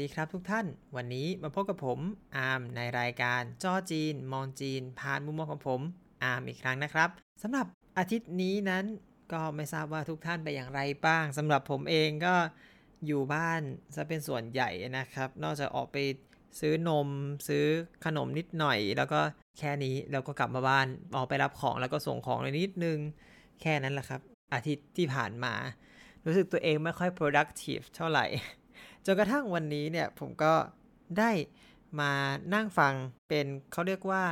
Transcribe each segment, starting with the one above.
ดีครับทุกท่าน วันนี้มาพบกับผมอาร์มในรายการจ้อจีน มองจีน ผ่านมุมมองของผมอาร์มอีกครั้งนะครับสำหรับอาทิตย์นี้นั้นก็ไม่ทราบว่าทุกท่านไปอย่างไรบ้างสำหรับผมเองก็อยู่บ้านจะเป็นส่วนใหญ่นะครับ นอกจากออกไปซื้อนมซื้อขนมนิดหน่อย แล้วก็แค่นี้เราก็กลับมาบ้านออกไปรับของแล้วก็ส่งของเลยนิดนึง แค่นั้นแหละครับ อาทิตย์ที่ผ่านมา รู้สึกตัวเองไม่ค่อย productive เท่าไหร่ จนกระทั่งวันนี้เนี่ยผมก็ได้มานั่งฟังเป็นเขาเรียกว่า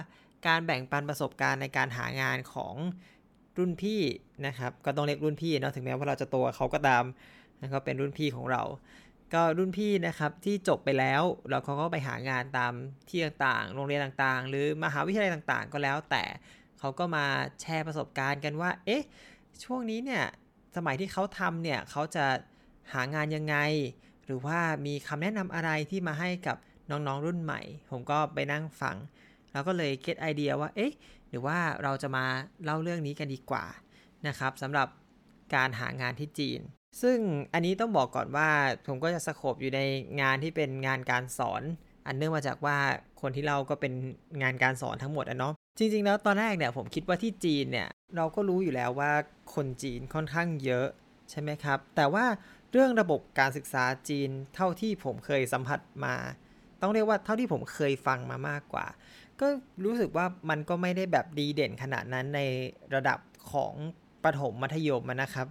การแบ่งปันประสบการณ์ในการหางานของรุ่นพี่นะครับ ก็ต้องเรียกรุ่นพี่เนาะถึงแม้ว่าเราจะโตเขาก็ตามนะครับเป็นรุ่นพี่ของเรา ก็รุ่นพี่นะครับที่จบไปแล้วแล้วเขาก็ไปหางานตามที่ต่างๆ โรงเรียนต่างๆ หรือมหาวิทยาลัยต่างๆ ก็แล้ว แต่เขาก็มาแชร์ประสบการณ์กันว่า เอ๊ะ ช่วงนี้เนี่ยสมัยที่เขาทำเนี่ยเขาจะหางานยังไง หรือว่ามีคำแนะนำอะไรที่มาให้กับน้องๆรุ่นใหม่ ผมก็ไปนั่งฟัง แล้วก็เลยเก็ตไอเดียว่า เอ๊ะ หรือว่าเราจะมาเล่าเรื่องนี้กันดีกว่านะครับสำหรับการหางานที่จีน ซึ่งอันนี้ต้องบอกก่อนว่าผมก็จะสโคบอยู่ในงานที่เป็นงานการสอน อันเนื่องมาจากว่าคนที่เล่าก็เป็นงานการสอนทั้งหมดอะเนาะจริงๆแล้วตอนแรกเนี่ยผมคิดว่าที่จีนเนี่ยเราก็รู้อยู่แล้วว่าคนจีนค่อนข้างเยอะ ใช่ไหมครับ แต่ว่าเรื่องระบบการศึกษาจีนเท่าที่ผมเคยสัมผัสมา ต้องเรียกว่าเท่าที่ผมเคยฟังมามากกว่า ก็รู้สึกว่ามันก็ไม่ได้แบบดีเด่นขนาดนั้นในระดับของประถมมัธยมนะครับ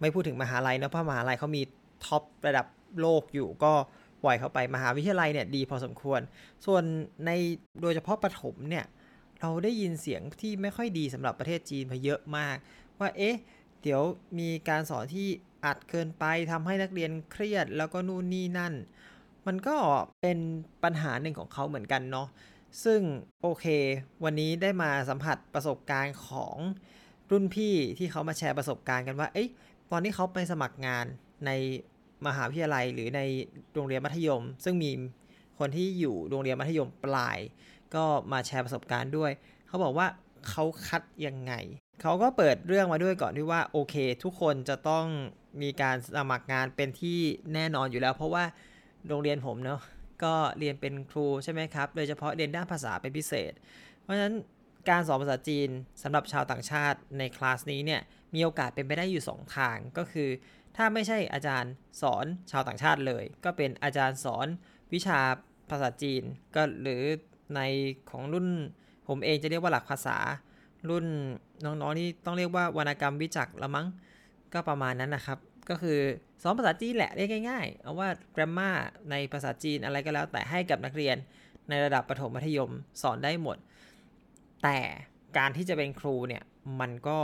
ไม่พูดถึงมหาลัยนะเพราะมหาลัยเขามีท็อประดับโลกอยู่ก็ปล่อยเข้าไปมหาวิทยาลัยเนี่ยดีพอสมควร ส่วนในโดยเฉพาะประถมเนี่ยเราได้ยินเสียงที่ไม่ค่อยดีสำหรับประเทศจีนมาเยอะมาก ว่าเอ๊ะ เดี๋ยวมีการสอนที่อัดเกินไปทำให้นักเรียนเครียดแล้วก็นู่นนี่นั่น มันก็เป็นปัญหาหนึ่งของเขาเหมือนกันเนาะซึ่งโอเค วันนี้ได้มาสัมผัสประสบการณ์ของรุ่นพี่ที่เขามาแชร์ประสบการณ์กันว่าเอ๊ะตอนที่เขาไปสมัครงานในมหาวิทยาลัยหรือในโรงเรียนมัธยม ซึ่งมีคนที่อยู่โรงเรียนมัธยมปลาย ก็มาแชร์ประสบการณ์ด้วย เขาบอกว่า เขาคัดยังไง เขาก็เปิดเรื่องมาด้วยก่อนที่ว่าโอเค ทุกคนจะต้องมีการสมัครงานเป็นที่แน่นอนอยู่แล้ว เพราะว่าโรงเรียนผมเนาะก็เรียนเป็นครูใช่ไหมครับ โดยเฉพาะเรียนด้านภาษาเป็นพิเศษ เพราะฉะนั้นการสอนภาษาจีนสำหรับชาวต่างชาติในคลาสนี้เนี่ยมีโอกาสเป็นไปได้อยู่ 2 ทางก็คือ ถ้าไม่ใช่อาจารย์สอนชาวต่างชาติเลย ก็เป็นอาจารย์สอนวิชาภาษาจีน ก็หรือในของรุ่น ผมเองจะเรียกว่าหลักภาษา รุ่นน้องๆนี่ต้องเรียกว่าวรรณกรรมวิจักละมั้งก็ประมาณนั้นนะครับ ก็คือสอนภาษาจีนแหละเรียกง่ายๆ เอาว่า grammar ในภาษาจีนอะไรก็แล้ว แต่ให้กับนักเรียนในระดับประถมมัธยมสอนได้หมด แต่การที่จะเป็นครูเนี่ยมันก็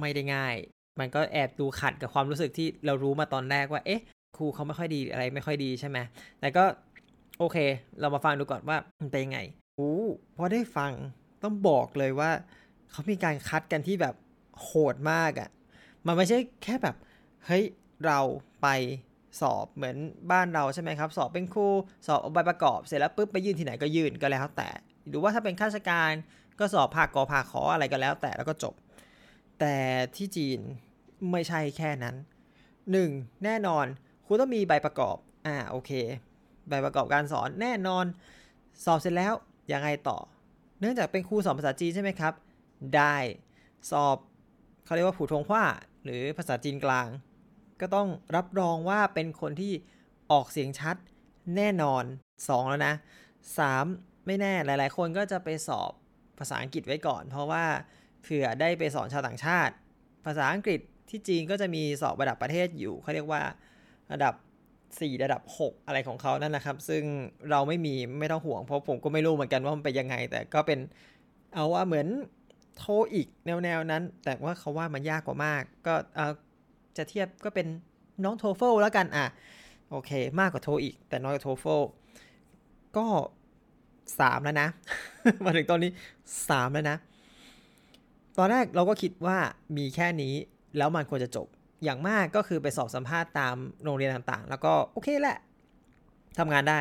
ไม่ได้ง่าย มันก็แอบดูขัดกับความรู้สึกที่เรารู้มาตอนแรกว่า เอ๊ะ ครูเขาไม่ค่อยดีอะไรไม่ค่อยดีใช่ไหมแต่ก็โอเค เรามาฟังดูก่อนว่ามันเป็นยังไง โอ้พอได้ฟังต้องบอกเลยว่า เขามีการคัดกันที่แบบโหดมากอะ่ะ มันไม่ใช่แค่แบบ เฮ้ย เราไปสอบเหมือนบ้านเราใช่ไหมครับ สอบเป็นครูสอบเอาใบประกอบเสร็จแล้วปุ๊บไปยื่นที่ไหนก็ยื่นก็แล้วแต่ หรือว่าถ้าเป็นข้าราชการก็สอบภาคกอภาคขออะไรก็แล้วแต่แล้วก็จบ แต่ที่จีนไม่ใช่แค่นั้น 1. แน่นอน คุณต้องมีใบประกอบ อ่าโอเค ใบประกอบการสอนแน่นอน สอบเสร็จแล้ว ยังไงต่อ เนื่องจากเป็นครูสอนภาษาจีนใช่ไหมครับ ได้สอบเขาเรียกว่าผู้ทงว้าหรือภาษาจีนกลาง ก็ต้องรับรองว่าเป็นคนที่ออกเสียงชัดแน่นอน 2 แล้วนะ 3. ไม่แน่หลาย ๆ คนก็จะไปสอบภาษาอังกฤษไว้ก่อน เพราะว่าเผื่อได้ไปสอนชาวต่างชาติ ภาษาอังกฤษที่จีนก็จะมีสอบระดับประเทศอยู่เขาเรียกว่าระดับ 4 ระดับ 6 อะไรของเขานั่นนะครับ ซึ่งเราไม่มีไม่ต้องห่วงเพราะผมก็ไม่รู้เหมือนกันว่ามันเป็นยังไง แต่ก็เป็นเอาว่าเหมือนโทอีกแนวๆนั้น แต่ว่าเขาว่ามันยากกว่ามาก ก็จะเทียบก็เป็นน้องโทเฟลแล้วกันอะโอเค มากกว่าโทอีก แต่น้อยกว่าโทเฟลก็สามแล้วนะ มาถึงตอนนี้สามแล้วนะ ตอนแรกเราก็คิดว่ามีแค่นี้แล้วมันควรจะจบ อย่างมากก็คือไปสอบสัมภาษณ์ตามโรงเรียนต่างๆ แล้วก็โอเคแหละทำงานได้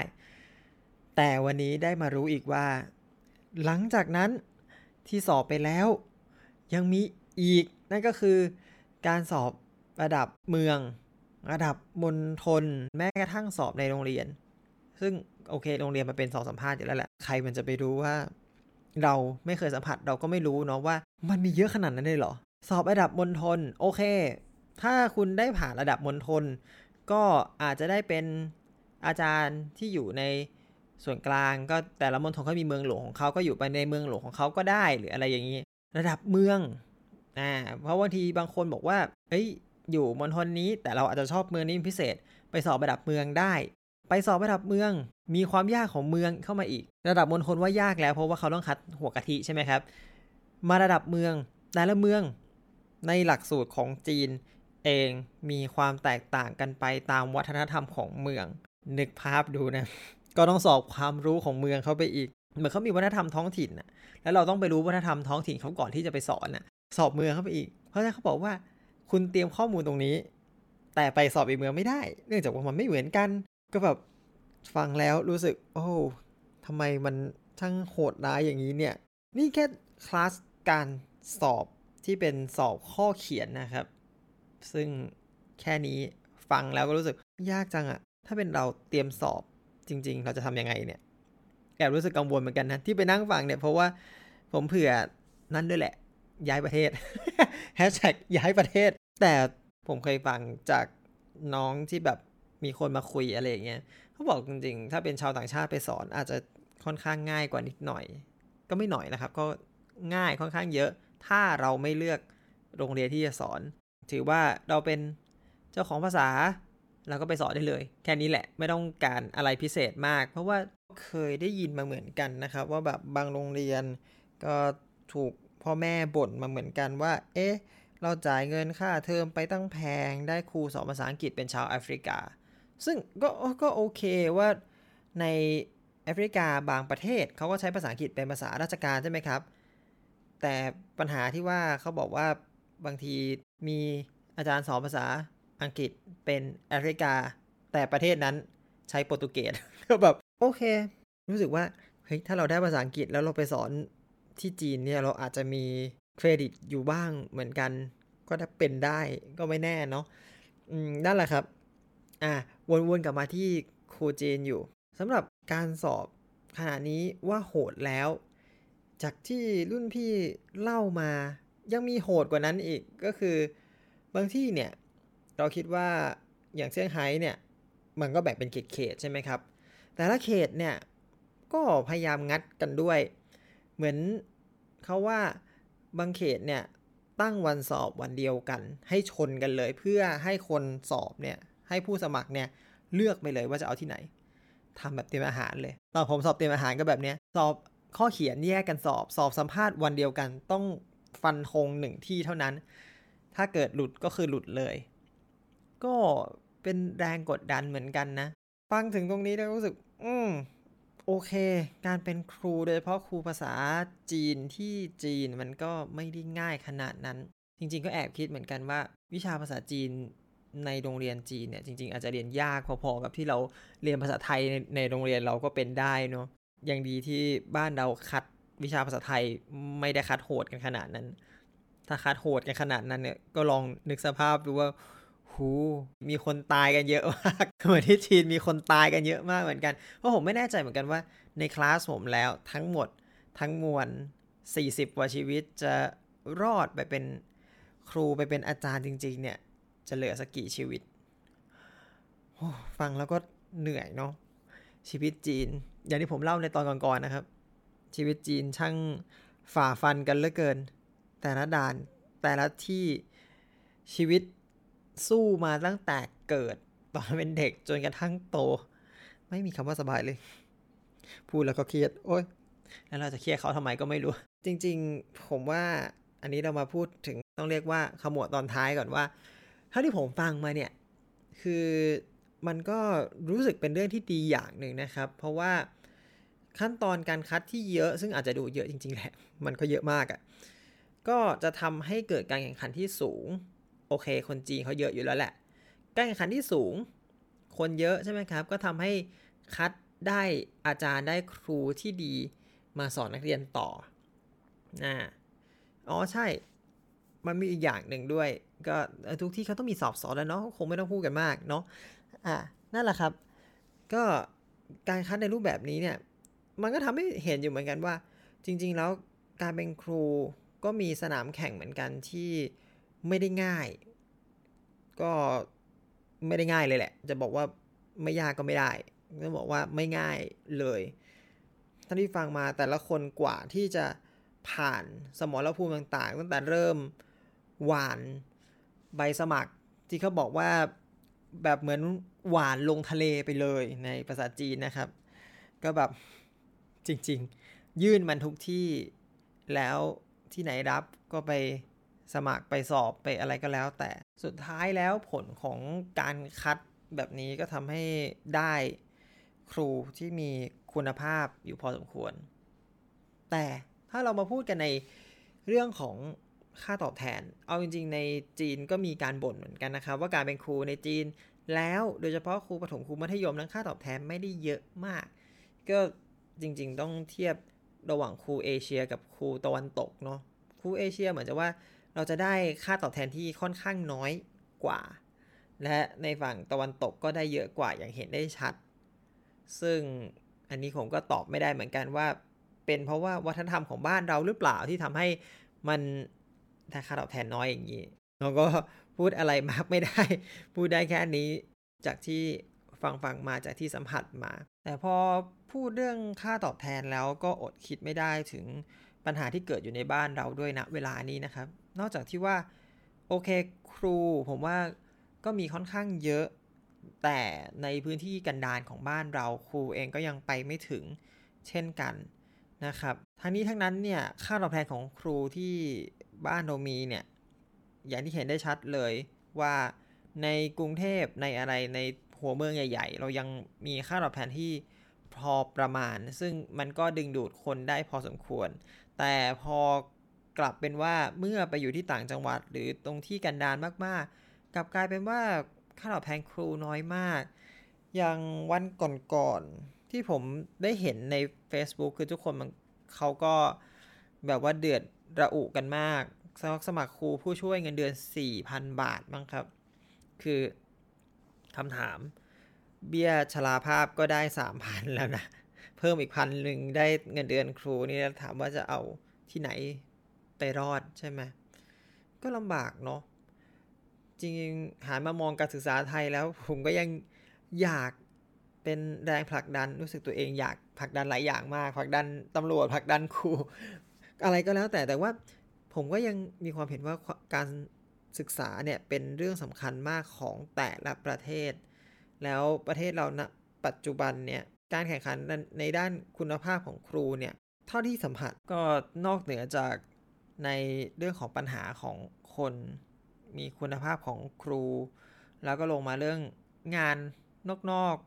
แต่วันนี้ได้มารู้อีกว่า หลังจากนั้นที่สอบไปแล้ว ยังมีอีก นั่นก็คือการสอบระดับเมือง ระดับมณฑลแม้กระทั่งสอบในโรงเรียน ซึ่งโอเค โรงเรียนมันเป็นสองสัมภาษณ์อยู่แล้วแหละใครมันจะไปรู้ว่า เราไม่เคยสัมผัสเราก็ไม่รู้เนาะว่า มันมีเยอะขนาดนั้นเลยเหรอ สอบระดับมณฑลโอเค ถ้าคุณได้ผ่านระดับมณฑลก็อาจจะได้เป็นอาจารย์ที่อยู่ในส่วนกลางก็แต่ละมณฑลเขามีเมืองหลวงของเขาก็อยู่ไปในเมืองหลวงของเขาก็ได้หรืออะไรอย่างนี้ ระดับเมืองอ่าเพราะบางทีบางคนบอกว่า เอ้ย อยู่มณฑลนี้ แต่เราอาจจะชอบเมืองนี้พิเศษ ไปสอบระดับเมืองได้ ไปสอบระดับเมือง มีความยากของเมืองเข้ามาอีก ระดับมณฑลว่ายากแล้วเพราะว่าเขาต้องคัดหัวกะทิใช่ไหมครับ มาระดับเมืองแต่ละเมืองในหลักสูตรของจีน เองมีความแตกต่างกันไปตามวัฒนธรรมของเมือง นึกภาพดูนะ ก็ต้องสอบความรู้ของเมืองเข้าไปอีก เหมือนเขามีวัฒนธรรมท้องถิ่นนะแล้วเราต้องไปรู้วัฒนธรรมท้องถิ่นเขาก่อนที่จะไปสอนนะสอบเมืองเข้าไปอีก เพราะฉะนั้นเขาบอกว่าคุณเตรียมข้อมูลตรงนี้ แต่ไปสอบอีกเมืองไม่ได้ เนื่องจากว่ามันไม่เหมือนกัน ก็แบบฟังแล้วรู้สึก โอ้ทำไมมันช่างโหดร้ายอย่างนี้เนี่ย นี่แค่คลาสการสอบที่เป็นสอบข้อเขียนนะครับ ซึ่งแค่นี้ฟังแล้วก็รู้สึกยากจังอะถ้าเป็นเราเตรียมสอบจริง ๆ เราจะทำยังไงเนี่ยแอบรู้สึกกังวลเหมือนกันนะ ที่ไปนั่งฟังเนี่ย เพราะว่าผมเผื่อนั่นด้วยแหละ ย้ายประเทศแฮชแท็กย้ายประเทศ แต่ผมเคยฟังจากน้องที่แบบมีคนมาคุยอะไรอย่างเงี้ยเขาบอกจริงๆ ถ้าเป็นชาวต่างชาติไปสอน อาจจะค่อนข้างง่ายกว่านิดหน่อย ก็ไม่หน่อยนะครับ ก็ง่ายค่อนข้างเยอะ ถ้าเราไม่เลือกโรงเรียนที่จะสอน ถือว่าเราเป็นเจ้าของภาษาเราก็ไปสอนได้เลย แค่นี้แหละไม่ต้องการอะไรพิเศษมาก เพราะว่าเคยได้ยินมาเหมือนกันนะครับ ว่าแบบบางโรงเรียนก็ถูกพ่อแม่บ่นมาเหมือนกันว่า เอ๊ะ เราจ่ายเงินค่าเทอมไปตั้งแพง ได้ครูสอนภาษาอังกฤษเป็นชาวแอฟริกา ซึ่งก็ก็โอเคว่าในแอฟริกาบางประเทศเขาก็ใช้ภาษาอังกฤษเป็นภาษาราชการใช่ไหมครับ แต่ปัญหาที่ว่าเขาบอกว่า บางทีมีอาจารย์สอนภาษาอังกฤษเป็นแอฟริกา แต่ประเทศนั้นใช้โปรตุเกสก็แบบโอเค รู้สึกว่าเฮ้ยถ้าเราได้ภาษาอังกฤษแล้วเราไปสอนที่จีนเนี่ยเราอาจจะมีเครดิตอยู่บ้างเหมือนกัน ก็ถ้าเป็นได้ก็ไม่แน่เนาะนั่นแหละครับ อะวนๆกลับมาที่ครูจีนอยู่สำหรับการสอบขณะนี้ว่าโหดแล้ว จากที่รุ่นพี่เล่ามา ยังมีโหดกว่านั้นอีกก็คือบางที่เนี่ยเราคิดว่าอย่างเซี่ยงไฮ้เนี่ยมันก็แบ่งเป็นเขตเขตใช่ไหมครับ แต่ละเขตเนี่ยก็พยายามงัดกันด้วย เหมือนเขาว่าบางเขตเนี่ยตั้งวันสอบวันเดียวกัน ให้ชนกันเลยเพื่อให้คนสอบเนี่ยให้ผู้สมัครเนี่ยเลือกไปเลยว่าจะเอาที่ไหนทำแบบเตรียมอาหารเลย ตอนผมสอบเตรียมอาหารก็แบบเนี้ยสอบข้อเขียนแยกกันสอบ สอบสัมภาษณ์วันเดียวกันต้อง ฟันธงหนึ่งที่เท่านั้น ถ้าเกิดหลุดก็คือหลุดเลย ก็เป็นแรงกดดันเหมือนกันนะ ฟังถึงตรงนี้แล้วรู้สึก อืมโอเค การเป็นครูโดยเฉพาะครูภาษาจีนที่จีนมันก็ไม่ได้ง่ายขนาดนั้น จริง ๆ ก็แอบคิดเหมือนกันว่า วิชาภาษาจีนในโรงเรียนจีนเนี่ยจริง ๆ อาจจะเรียนยากพอๆกับที่เราเรียนภาษาไทยในในโรงเรียนเราก็เป็นได้เนาะยังดีที่บ้านเราคัด วิชาภาษาไทยไม่ได้คัดโหดกันขนาดนั้น ถ้าคัดโหดกันขนาดนั้นเนี่ยก็ลองนึกสภาพดูว่าหูมีคนตายกันเยอะมากเหมือนที่จีนมีคนตายกันเยอะมากเหมือนกัน เพราะผมไม่แน่ใจเหมือนกันว่าในคลาสผมแล้วทั้งหมดทั้งมวล 40กว่าชีวิตจะรอดไปเป็นครูไปเป็นอาจารย์จริง ๆ เนี่ย จะเหลือสักกี่ชีวิต ฟังแล้วก็เหนื่อยเนาะชีวิตจีน อย่างที่ผมเล่าในตอนก่อนๆนะครับ ชีวิตจีนช่างฝ่าฟันกันเหลือเกิน แต่ละด่านแต่ละที่ชีวิตสู้มาตั้งแต่เกิดตอนเป็นเด็กจนกระทั่งโต ไม่มีคำว่าสบายเลย พูดแล้วก็เครียด โอ้ยแล้วเราจะเครียดเขาทำไมก็ไม่รู้ จริง ๆ ผมว่าอันนี้เรามาพูดถึงต้องเรียกว่าขมวดตอนท้ายก่อนว่าเท่าที่ผมฟังมาเนี่ย คือมันก็รู้สึกเป็นเรื่องที่ดีอย่างหนึ่งนะครับ เพราะว่า ขั้นตอนการคัดที่เยอะ ซึ่งอาจจะดูเยอะจริงๆแหละ มันก็เยอะมากอะ่ะ ก็จะทำให้เกิดการแข่งขันที่สูง โอเค คนจีนเขาเยอะอยู่แล้วแหละ การแข่งขันที่สูง คนเยอะใช่ไหมครับ ก็ทำให้คัดได้อาจารย์ได้ครูที่ดีมาสอนนักเรียนต่ออ่าอ๋อใช่ มันมีอีกอย่างหนึ่งด้วย ก็ทุกที่เขาต้องมีสอบสอนแล้วเนาะ คงไม่ต้องพูดกันมากเนาะ อ่านั่นแหละครับ ก็การคัดในรูปแบบนี้เนี่ย มันก็ทำให้เห็นอยู่เหมือนกันว่า จริง ๆ แล้วการเป็นครูก็มีสนามแข่งเหมือนกันที่ไม่ได้ง่าย ก็ไม่ได้ง่ายเลยแหละ จะบอกว่าไม่ยากก็ไม่ได้ก็บอกว่าไม่ง่ายเลยท่านที่ฟังมาแต่ละคนกว่าที่จะผ่านสมรภูมิต่าง ๆ ตั้งแต่เริ่มหวานใบสมัครที่เขาบอกว่าแบบเหมือนหวานลงทะเลไปเลยในภาษาจีนนะครับ ก็แบบ จริง ๆ ยื่นมันทุกที่แล้วที่ไหนรับก็ไปสมัครไปสอบไปอะไรก็แล้ว แต่สุดท้ายแล้วผลของการคัดแบบนี้ก็ทำให้ได้ครูที่มีคุณภาพอยู่พอสมควร แต่ถ้าเรามาพูดกันในเรื่องของค่าตอบแทน เอาจริง ๆ ในจีนก็มีการบ่นเหมือนกันนะครับ ว่าการเป็นครูในจีนแล้วโดยเฉพาะครูประถมครูมัธยมนั้นค่าตอบแทนไม่ได้เยอะมาก ก็ จริง ๆ ต้องเทียบระหว่างครูเอเชีย กับครูตะวันตกเนาะครูเอเชียเหมือนจะว่าเราจะได้ค่าตอบแทนที่ค่อนข้างน้อยกว่า และในฝั่งตะวันตกก็ได้เยอะกว่าอย่างเห็นได้ชัด ซึ่งอันนี้ผมก็ตอบไม่ได้เหมือนกันว่า เป็นเพราะว่าวัฒนธรรมของบ้านเราหรือเปล่าที่ทำให้มันถ้าค่าตอบแทนน้อยอย่างนี้เราก็พูดอะไรมากไม่ได้ พูดได้แค่นี้จากที่ ฟังฟังมาจากที่สัมผัสมา แต่พอพูดเรื่องค่าตอบแทนแล้วก็อดคิดไม่ได้ถึงปัญหาที่เกิดอยู่ในบ้านเราด้วยนะเวลานี้นะครับ นอกจากที่ว่าโอเคครูผมว่าก็มีค่อนข้างเยอะ แต่ในพื้นที่กันดารของบ้านเราครูเองก็ยังไปไม่ถึงเช่นกันนะครับทั้งนี้ทั้งนั้นเนี่ยค่าตอบแทนของครูที่บ้านเรามีเนี่ยอย่างที่เห็นได้ชัดเลยว่าในกรุงเทพในอะไรใน หัวเมืองใหญ่ ๆ เรายังมีค่าตอบแทนที่พอประมาณ ซึ่งมันก็ดึงดูดคนได้พอสมควร แต่พอกลับเป็นว่าเมื่อไปอยู่ที่ต่างจังหวัด หรือตรงที่กันดารมากๆ กลับกลายเป็นว่าค่าตอบแทนครูน้อยมาก อย่างวันก่อนๆที่ผมได้เห็นใน Facebook คือทุกคนมันเขาก็แบบว่าเดือดระอุกันมากสมัครสมัครครูผู้ช่วยเงินเดือน 4,000 บาทมั้งครับ คือ คำถาม เบี้ยชราภาพก็ได้3,000แล้วนะ เพิ่มอีกพันหนึ่งได้เงินเดือนครูนี่ถามว่าจะเอาที่ไหนไปรอดใช่ไหมก็ลำบากเนาะจริงๆหันมามองการศึกษาไทยแล้ว ผมก็ยังอยากเป็นแรงผลักดันรู้สึกตัวเองอยากผลักดันหลายอย่างมากผลักดันตำรวจผลักดันครูอะไรก็แล้วแต่แต่ว่าผมก็ยังมีความเห็นว่าการ ศึกษาเนี่ยเป็นเรื่องสำคัญมากของแต่ละประเทศ แล้วประเทศเราณนะปัจจุบันเนี่ยการแข่งขันในด้านคุณภาพของครูเนี่ยเท่าที่สัมผัสก็นอกเหนือจากในเรื่องของปัญหาของคนมีคุณภาพของครู แล้วก็ลงมาเรื่องงานนอก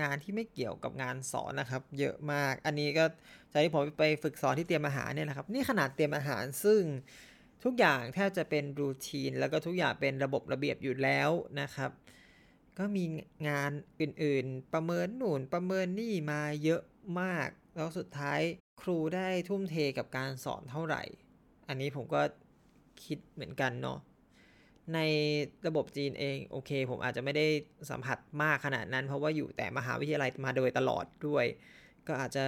งานที่ไม่เกี่ยวกับงานสอนนะครับ เยอะมาก อันนี้ก็จากที่ผมไปฝึกสอนที่เตรียมอาหารเนี่ยแหละครับ นี่ขนาดเตรียมอาหารซึ่ง ทุกอย่างแทบจะเป็นรูทีน แล้วก็ทุกอย่างเป็นระบบระเบียบอยู่แล้วนะครับ ก็มีงานอื่นๆ ประเมินหนุนประเมินนี่มาเยอะมาก แล้วสุดท้ายครูได้ทุ่มเทกับการสอนเท่าไหร่ อันนี้ผมก็คิดเหมือนกันเนาะในระบบจีนเองโอเค ผมอาจจะไม่ได้สัมผัสมากขนาดนั้น เพราะว่าอยู่แต่มหาวิทยาลัยมาโดยตลอดด้วย ก็อาจจะ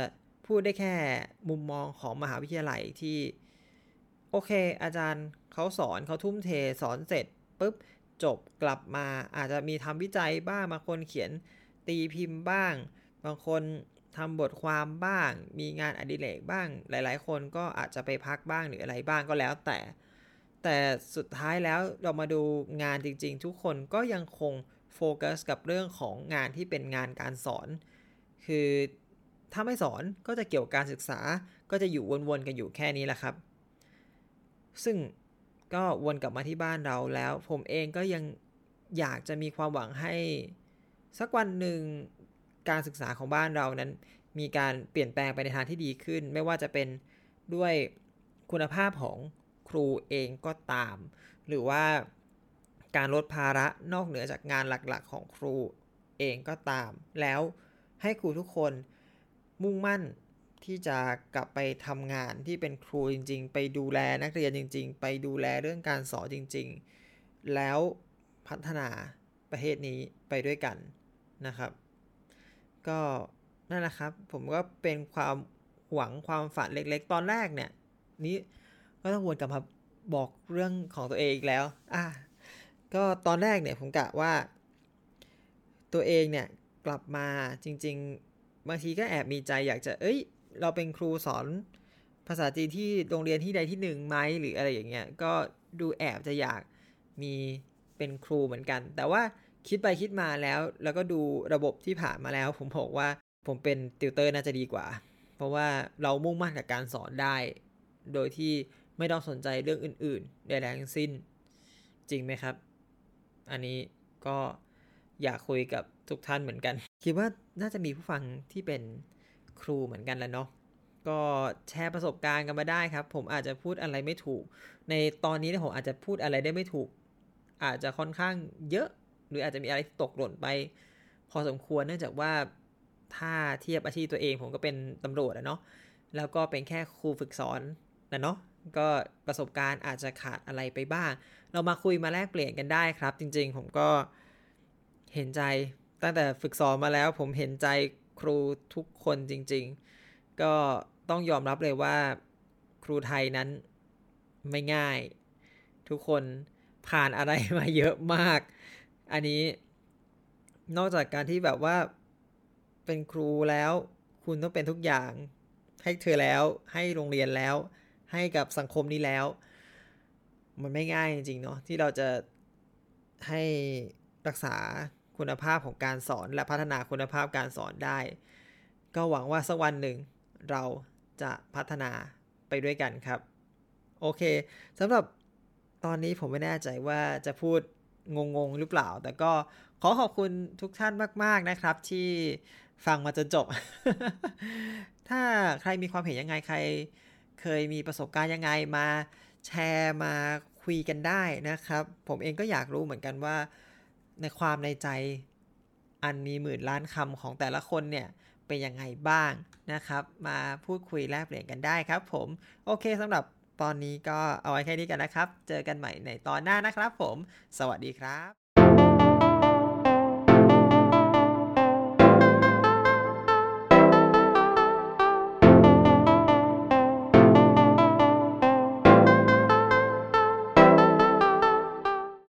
พูดได้แค่มุมมองของมหาวิทยาลัยที่ โอเค อาจารย์เขาสอนเขาทุ่มเทสอนเสร็จปุ๊บจบกลับมาอาจจะมีทำวิจัยบ้างบางคนเขียนตีพิมพ์บ้าง บางคนทำบทความบ้าง มีงานอดิเรกบ้าง หลาย ๆ คนก็อาจจะไปพักบ้างหรืออะไรบ้างก็แล้วแต่ แต่สุดท้ายแล้วเรามาดูงานจริง ๆ ทุกคนก็ยังคงโฟกัสกับเรื่องของงานที่เป็นงานการสอน คือถ้าไม่สอนก็จะเกี่ยวกับการศึกษาก็จะอยู่วนๆกันอยู่แค่นี้แหละครับ ซึ่งก็วนกลับมาที่บ้านเราแล้ว ผมเองก็ยังอยากจะมีความหวังให้สักวันหนึ่งการศึกษาของบ้านเรานั้น มีการเปลี่ยนแปลงไปในทางที่ดีขึ้น ไม่ว่าจะเป็นด้วยคุณภาพของครูเองก็ตาม หรือว่าการลดภาระนอกเหนือจากงานหลักๆ ของครูเองก็ตาม แล้วให้ครูทุกคนมุ่งมั่น ที่จะกลับไปทำงานที่เป็นครูจริง ๆ ไปดูแลนักเรียนจริง ๆ ไปดูแลเรื่องการสอนจริง ๆ แล้วพัฒนาประเทศนี้ไปด้วยกันนะครับ ก็นั่นแหละครับ ผมก็เป็นความหวังความฝันเล็กๆ ตอนแรกเนี่ย นี้ก็ต้องวนกลับมาบอกเรื่องของตัวเองอีกแล้ว อะก็ตอนแรกเนี่ยผมกะว่า ตัวเองเนี่ยกลับมาจริง ๆ บางทีก็แอบมีใจอยากจะเอ้ย เราเป็นครูสอนภาษาจีนที่โรงเรียนที่ใดที่หนึ่งไหมหรืออะไรอย่างเงี้ยก็ดูแอบจะอยากมีเป็นครูเหมือนกัน แต่ว่าคิดไปคิดมาแล้ว แล้วก็ดูระบบที่ผ่านมาแล้ว ผมบอกว่าผมเป็นติวเตอร์น่าจะดีกว่า เพราะว่าเรามุ่งมั่นกับการสอนได้ โดยที่ไม่ต้องสนใจเรื่องอื่นๆใดๆทั้งสิ้น จริงไหมครับ อันนี้ก็อยากคุยกับทุกท่านเหมือนกัน คิดว่าน่าจะมีผู้ฟังที่เป็น ครูเหมือนกันแล้วเนาะก็แชร์ประสบการณ์กันมาได้ครับ ผมอาจจะพูดอะไรไม่ถูก ในตอนนี้นผมอาจจะพูดอะไรได้ไม่ถูก อาจจะค่อนข้างเยอะ หรืออาจจะมีอะไรตกหล่นไป พอสมควรเนื่องจากว่าถ้าเทียบอาชีพตัวเองผมก็เป็นตำรวจอะเนาะแล้วก็เป็นแค่ครูฝึกสอนนะเนาะก็ประสบการณ์อาจจะขาดอะไรไปบ้าง เรามาคุยมาแลกเปลี่ยนกันได้ครับ จริง ๆ ผมก็เห็นใจตั้งแต่ฝึกสอนมาแล้ว ผมเห็นใจ ครูทุกคนจริง ๆ ก็ต้องยอมรับเลยว่าครูไทยนั้นไม่ง่าย ทุกคนผ่านอะไรมาเยอะมาก อันนี้นอกจากการที่แบบว่าเป็นครูแล้ว คุณต้องเป็นทุกอย่าง ให้เธอแล้ว ให้โรงเรียนแล้ว ให้กับสังคมนี้แล้ว มันไม่ง่ายจริงๆเนาะที่เราจะให้รักษา คุณภาพของการสอนและพัฒนาคุณภาพการสอนได้ ก็หวังว่าสักวันหนึ่งเราจะพัฒนาไปด้วยกันครับ โอเคสำหรับตอนนี้ผมไม่แน่ใจว่าจะพูดงงๆหรือเปล่า แต่ก็ขอขอบคุณทุกท่านมาก ๆนะครับ ที่ฟังมาจนจบ ถ้าใครมีความเห็นยังไงใคร เคยมีประสบการณ์ยังไงมาแชร์มาคุยกันได้นะครับ ผมเองก็อยากรู้เหมือนกันว่า ในความในใจอันมีหมื่นล้านคำของแต่ละคนเนี่ยเป็นยังไงบ้างนะครับ มาพูดคุยแลกเปลี่ยนกันได้ครับผม โอเคสำหรับตอนนี้ก็เอาไว้แค่นี้กันนะครับ เจอกันใหม่ในตอนหน้านะครับผม สวัสดีครับ